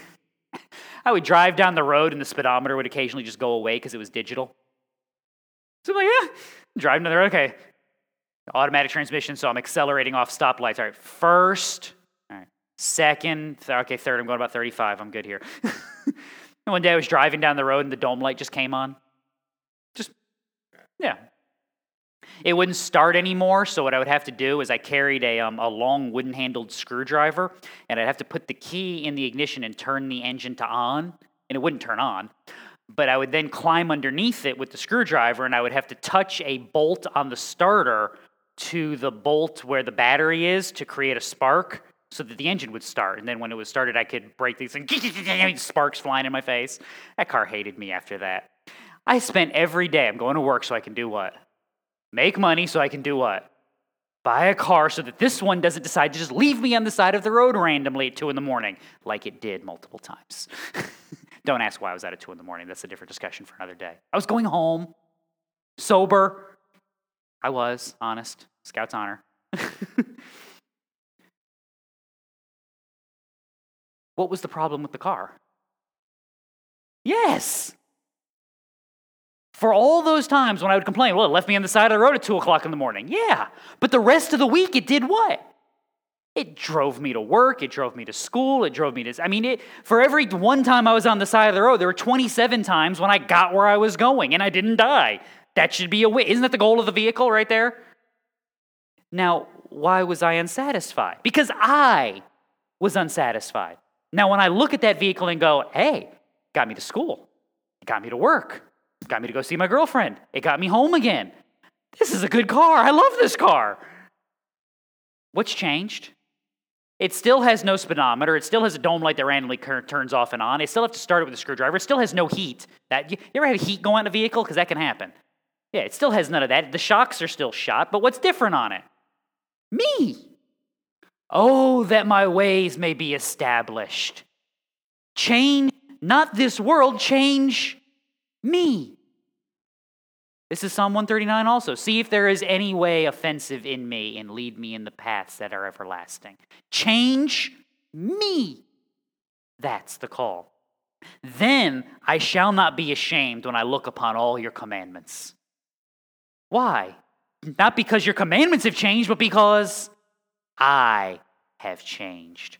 I would drive down the road and the speedometer would occasionally just go away because it was digital. So I'm like, yeah, driving down the road, okay. Automatic transmission, so I'm accelerating off stoplights. All right, first, all right, second, th- okay, third, I'm going about 35. I'm good here. one day I was driving down the road and the dome light just came on. Just, yeah. It wouldn't start anymore, so what I would have to do is I carried a, um, a long wooden handled screwdriver, and I'd have to put the key in the ignition and turn the engine to on, and it wouldn't turn on but I would then climb underneath it with the screwdriver and I would have to touch a bolt on the starter to the bolt where the battery is to create a spark so that the engine would start. And then when it was started, I could break these and sparks flying in my face. That car hated me after that. I spent every day, I'm going to work so I can do what? Make money so I can do what? Buy a car so that this one doesn't decide to just leave me on the side of the road randomly at 2 in the morning, like it did multiple times. Don't ask why I was out at 2 in the morning. That's a different discussion for another day. I was going home, sober. I was, honest. Scout's honor. what was the problem with the car? Yes. For all those times when I would complain, well, it left me on the side of the road at 2 o'clock in the morning. Yeah. But the rest of the week, it did what? It drove me to work. It drove me to school. It drove me to, I mean, it, for every one time I was on the side of the road, there were 27 times when I got where I was going and I didn't die. That should be a win. Isn't that the goal of the vehicle right there? Now, why was I unsatisfied? Because I was unsatisfied. Now, when I look at that vehicle and go, hey, got me to school, it got me to work, it got me to go see my girlfriend, it got me home again. This is a good car. I love this car. What's changed? It still has no speedometer. It still has a dome light that randomly turns off and on. It still have to start it with a screwdriver. It still has no heat. That you ever have heat go on a vehicle? Because that can happen. Yeah, it still has none of that. The shocks are still shot, but what's different on it? Me. Oh, that my ways may be established. Change not this world, change me. This is Psalm 139 also. See if there is any way offensive in me and lead me in the paths that are everlasting. Change me. That's the call. Then I shall not be ashamed when I look upon all your commandments. Why? Not because your commandments have changed, but because I have changed.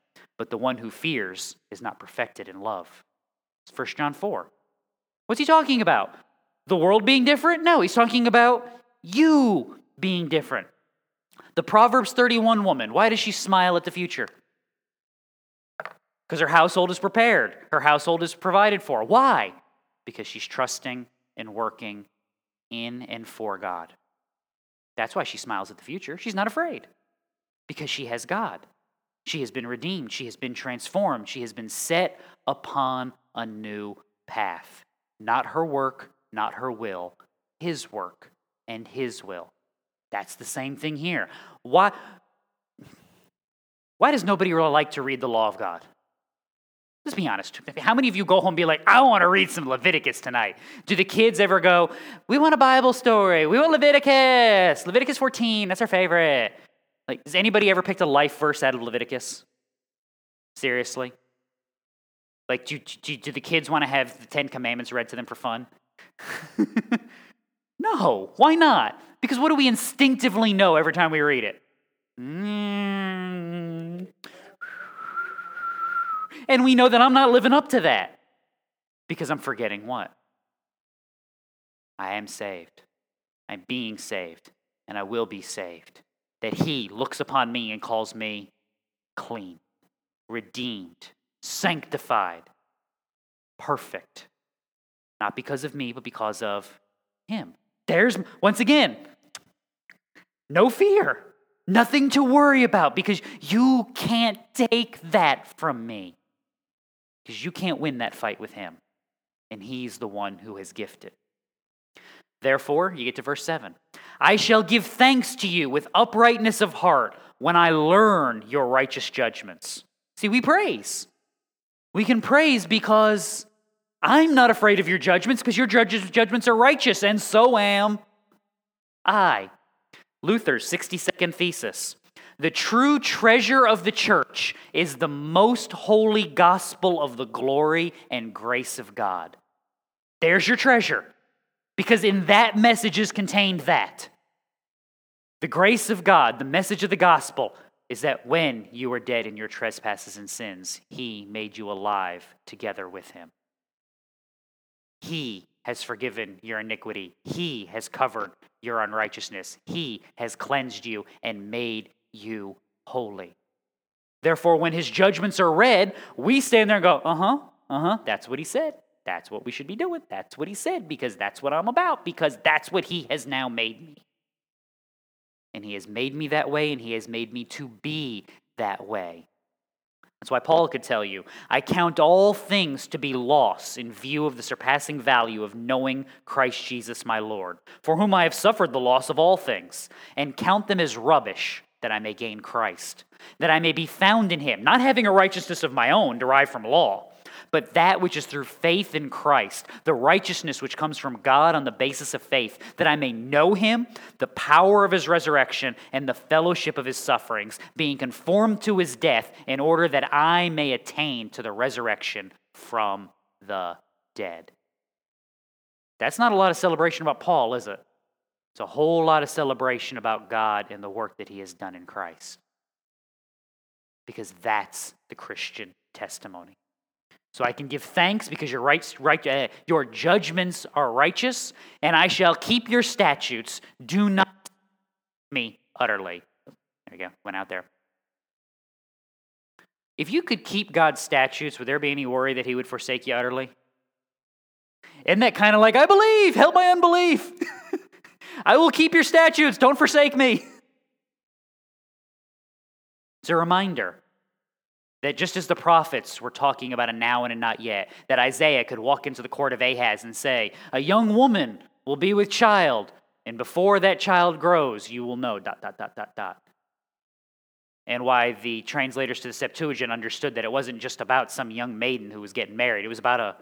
But the one who fears is not perfected in love. It's 1 John 4. What's he talking about? The world being different? No, he's talking about you being different. The Proverbs 31 woman, why does she smile at the future? Because her household is prepared, her household is provided for. Why? Because she's trusting and working in and for God. That's why she smiles at the future. She's not afraid because she has God. She has been redeemed, she has been transformed, she has been set upon a new path. Not her work, not her will, his work and his will. That's the same thing here. Why, why does nobody really like to read the law of God? Let's be honest. How many of you go home and be like, I want to read some Leviticus tonight? Do the kids ever go, We want a Bible story. We want Leviticus. Leviticus 14, that's our favorite. Like, has anybody ever picked a life verse out of Leviticus? Seriously? Like, do, do, do the kids want to have the Ten Commandments read to them for fun? no. Why not? Because what do we instinctively know every time we read it? Mm. And we know that I'm not living up to that because I'm forgetting what? I am saved. I'm being saved, and I will be saved. That He looks upon me and calls me clean, redeemed, sanctified, perfect. Not because of me, but because of Him. There's, once again, no fear, nothing to worry about because you can't take that from me. Because you can't win that fight with Him. And He's the one who has gifted. Therefore, you get to verse 7. I shall give thanks to you with uprightness of heart when I learn your righteous judgments. See, we praise. We can praise because I'm not afraid of your judgments because your judgments are righteous, and so am I. Luther's 62nd thesis. The true treasure of the church is the most holy gospel of the glory and grace of God. There's your treasure, because in that message is contained that. The grace of God, the message of the gospel, is that when you were dead in your trespasses and sins, He made you alive together with Him. He has forgiven your iniquity. He has covered your unrighteousness. He has cleansed you and made you holy. Therefore, when his judgments are read, we stand there and go, uh huh, uh huh, that's what he said. That's what we should be doing. That's what he said because that's what I'm about, because that's what he has now made me. And he has made me that way, and he has made me to be that way. That's why Paul could tell you, I count all things to be loss in view of the surpassing value of knowing Christ Jesus my Lord, for whom I have suffered the loss of all things, and count them as rubbish that I may gain Christ, that I may be found in him, not having a righteousness of my own derived from law but that which is through faith in Christ, the righteousness which comes from God on the basis of faith, that I may know him, the power of his resurrection, and the fellowship of his sufferings, being conformed to his death, in order that I may attain to the resurrection from the dead. That's not a lot of celebration about Paul, is it? It's a whole lot of celebration about God and the work that he has done in Christ. Because that's the Christian testimony. So I can give thanks because your, rights, right, uh, your judgments are righteous, and I shall keep your statutes. Do not me utterly. There we go, went out there. If you could keep God's statutes, would there be any worry that he would forsake you utterly? Isn't that kind of like, I believe, help my unbelief? I will keep your statutes, don't forsake me. It's a reminder that just as the prophets were talking about a now and a not yet, that Isaiah could walk into the court of Ahaz and say, A young woman will be with child, and before that child grows, you will know, dot, dot, dot, dot, dot. And why the translators to the Septuagint understood that it wasn't just about some young maiden who was getting married, it was about a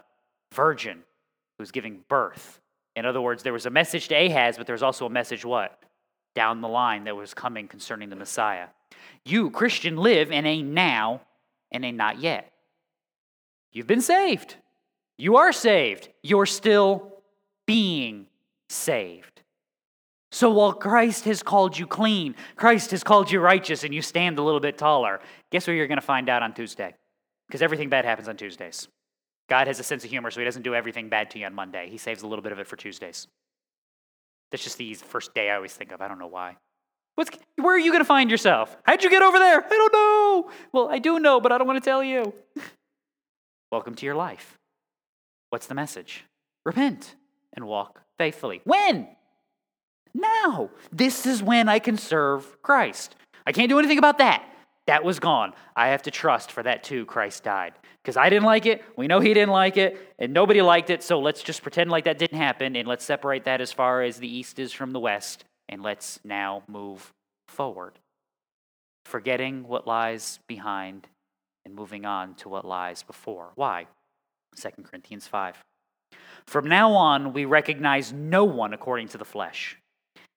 virgin who was giving birth. In other words, there was a message to Ahaz, but there was also a message what? Down the line that was coming concerning the Messiah. You, Christian, live in a now and a not yet. You've been saved. You are saved. You're still being saved. So while Christ has called you clean, Christ has called you righteous, and you stand a little bit taller, guess what you're going to find out on Tuesday? Because everything bad happens on Tuesdays. God has a sense of humor, so he doesn't do everything bad to you on Monday. He saves a little bit of it for Tuesdays. That's just the first day I always think of. I don't know why. What's, where are you going to find yourself? How'd you get over there? I don't know. Well, I do know, but I don't want to tell you. Welcome to your life. What's the message? Repent and walk faithfully. When? Now. This is when I can serve Christ. I can't do anything about that. That was gone. I have to trust for that too, Christ died. Because I didn't like it, we know he didn't like it, and nobody liked it, so let's just pretend like that didn't happen, and let's separate that as far as the east is from the west, and let's now move forward, forgetting what lies behind and moving on to what lies before. Why? 2 Corinthians 5. From now on, we recognize no one according to the flesh.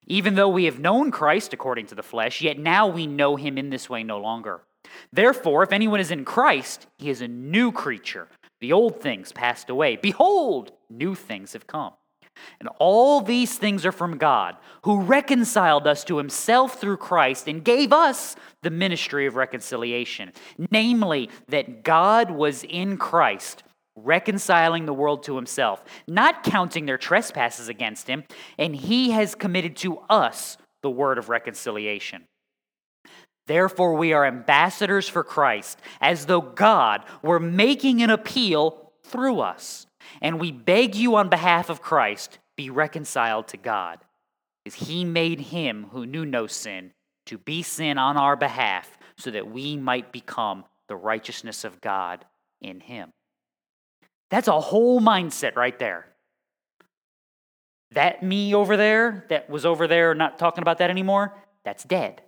Even though we have known Christ according to the flesh, yet now we know him in this way no longer. Therefore, if anyone is in Christ, he is a new creature. The old things passed away. Behold, new things have come. And all these things are from God, who reconciled us to himself through Christ and gave us the ministry of reconciliation. Namely, that God was in Christ, reconciling the world to himself, not counting their trespasses against him, and he has committed to us the word of reconciliation. Therefore, we are ambassadors for Christ, as though God were making an appeal through us. And we beg you on behalf of Christ, be reconciled to God. Because he made him who knew no sin to be sin on our behalf, so that we might become the righteousness of God in him. That's a whole mindset right there. That me over there, that was over there, not talking about that anymore, that's dead.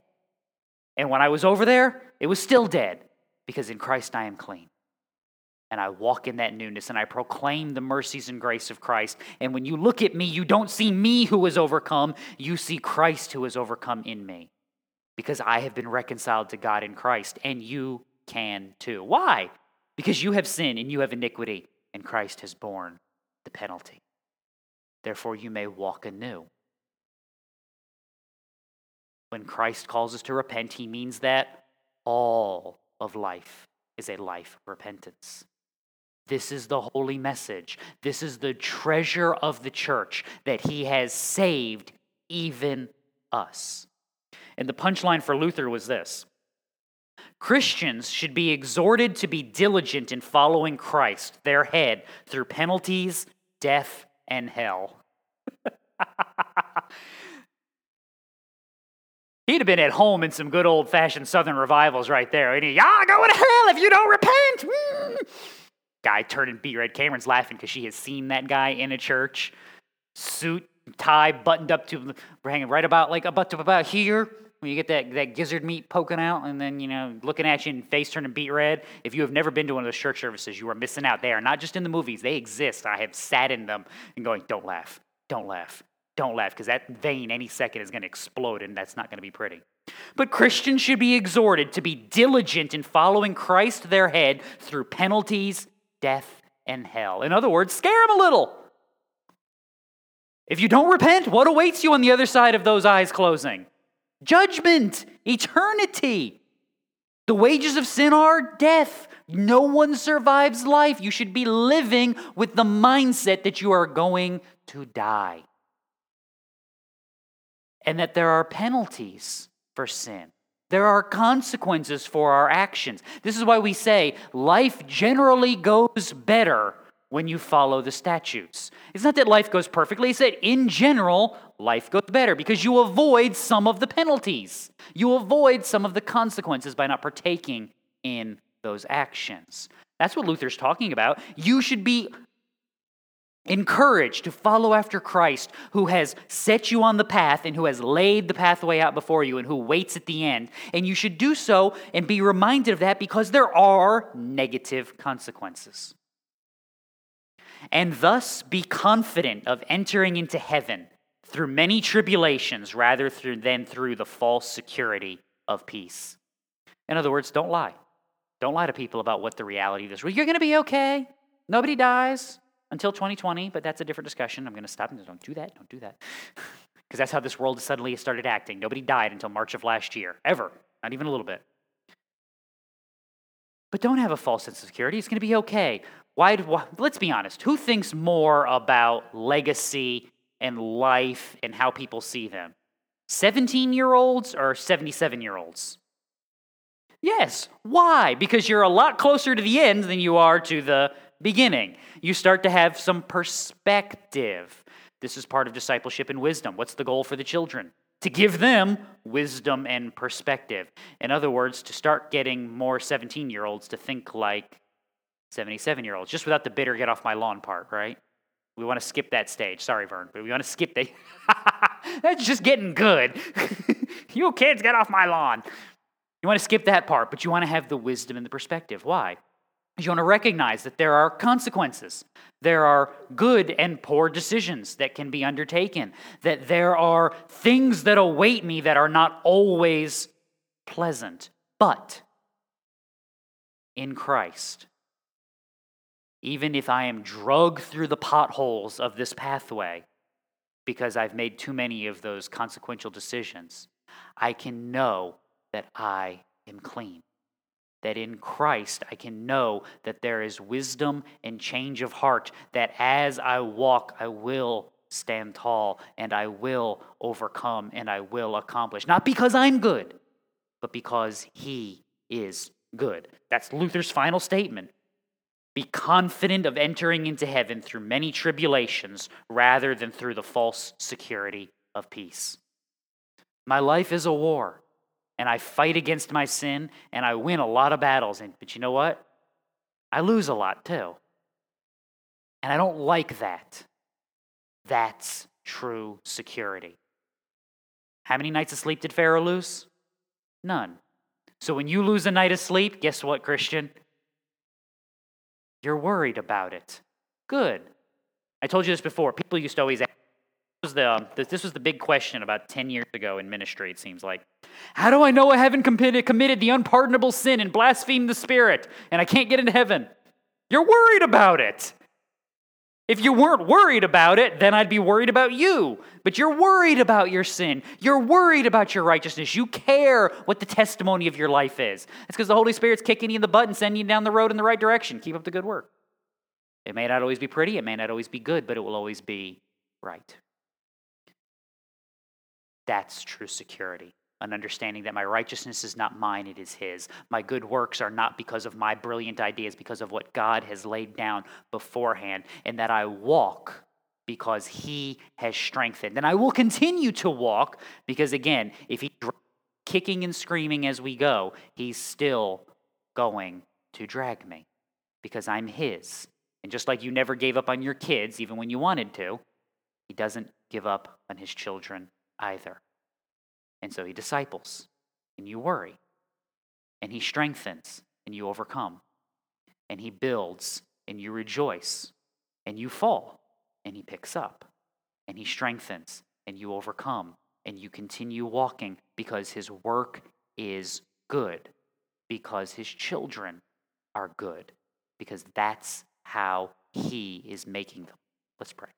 And when I was over there, it was still dead because in Christ I am clean. And I walk in that newness and I proclaim the mercies and grace of Christ. And when you look at me, you don't see me who is overcome, you see Christ who is overcome in me because I have been reconciled to God in Christ, and you can too. Why? Because you have sin and you have iniquity, and Christ has borne the penalty. Therefore, you may walk anew. When Christ calls us to repent, he means that all of life is a life of repentance. This is the holy message. This is the treasure of the church that he has saved even us. And the punchline for Luther was this Christians should be exhorted to be diligent in following Christ, their head, through penalties, death, and hell. He'd have been at home in some good old fashioned Southern revivals right there. And he, y'all going to hell if you don't repent. Mm. Guy turning beet red. Cameron's laughing because she has seen that guy in a church, suit, tie, buttoned up to, hanging right about like about to about here when you get that, that gizzard meat poking out and then, you know, looking at you and face turning beet red. If you have never been to one of those church services, you are missing out. They are not just in the movies, they exist. I have sat in them and going, don't laugh, don't laugh, don't laugh, because that vein any second is going to explode and that's not going to be pretty. But Christians should be exhorted to be diligent in following Christ, their head, through penalties, death, and hell. In other words, scare them a little. If you don't repent, what awaits you on the other side of those eyes closing? judgment, eternity. The wages of sin are death. No one survives life. You should be living with the mindset that you are going to die. And that there are penalties for sin. There are consequences for our actions. This is why we say life generally goes better when you follow the statutes. It's not that life goes perfectly, it's that in general, life goes better because you avoid some of the penalties. You avoid some of the consequences by not partaking in those actions. That's what Luther's talking about. You should be encouraged to follow after Christ, who has set you on the path and who has laid the pathway out before you and who waits at the end. And you should do so and be reminded of that because there are negative consequences and thus be confident of entering into heaven through many tribulations rather than through the false security of peace. In other words, don't lie. Don't lie to people about what the reality of this. You're going to be okay. Nobody dies until 2020, but that's a different discussion. I'm going to stop and don't do that. Don't do that. Because that's how this world suddenly started acting. Nobody died until March of last year, ever. Not even a little bit. But don't have a false sense of security. It's going to be okay. Why, why, let's be honest. Who thinks more about legacy and life and how people see them? 17 year olds or 77 year olds? Yes. Why? Because you're a lot closer to the end than you are to the beginning. You start to have some perspective. This is part of discipleship and wisdom. What's the goal for the children? To give them wisdom and perspective. In other words, to start getting more 17 year olds to think like 77 year olds, just without the bitter get off my lawn part, right? We want to skip that stage. Sorry, Vern, but we want to skip that. That's just getting good. you kids, get off my lawn. You want to skip that part, but you want to have the wisdom and the perspective. Why? You want to recognize that there are consequences. There are good and poor decisions that can be undertaken. That there are things that await me that are not always pleasant. But in Christ, even if I am drugged through the potholes of this pathway because I've made too many of those consequential decisions, I can know that I am clean. That in Christ I can know that there is wisdom and change of heart, that as I walk, I will stand tall and I will overcome and I will accomplish. Not because I'm good, but because He is good. That's Luther's final statement. Be confident of entering into heaven through many tribulations rather than through the false security of peace. My life is a war, and I fight against my sin, and I win a lot of battles. And, but you know what? I lose a lot too. And I don't like that. That's true security. How many nights of sleep did Pharaoh lose? None. So when you lose a night of sleep, guess what, Christian? You're worried about it. Good. I told you this before. People used to always ask. Was, the, um, this was the big question about 10 years ago in ministry, it seems like. How do I know I haven't committed, committed the unpardonable sin and blasphemed the Spirit and I can't get into heaven? You're worried about it. If you weren't worried about it, then I'd be worried about you. But you're worried about your sin. You're worried about your righteousness. You care what the testimony of your life is. It's because the Holy Spirit's kicking you in the butt and sending you down the road in the right direction. Keep up the good work. It may not always be pretty, it may not always be good, but it will always be right. That's true security an understanding that my righteousness is not mine, it is His. My good works are not because of my brilliant ideas, because of what God has laid down beforehand, and that I walk because He has strengthened. And I will continue to walk because, again, if He's kicking and screaming as we go, He's still going to drag me because I'm His. And just like you never gave up on your kids, even when you wanted to, He doesn't give up on His children either. And so he disciples, and you worry. And he strengthens, and you overcome. And he builds, and you rejoice. And you fall, and he picks up. And he strengthens, and you overcome. And you continue walking because his work is good, because his children are good, because that's how he is making them. Let's pray.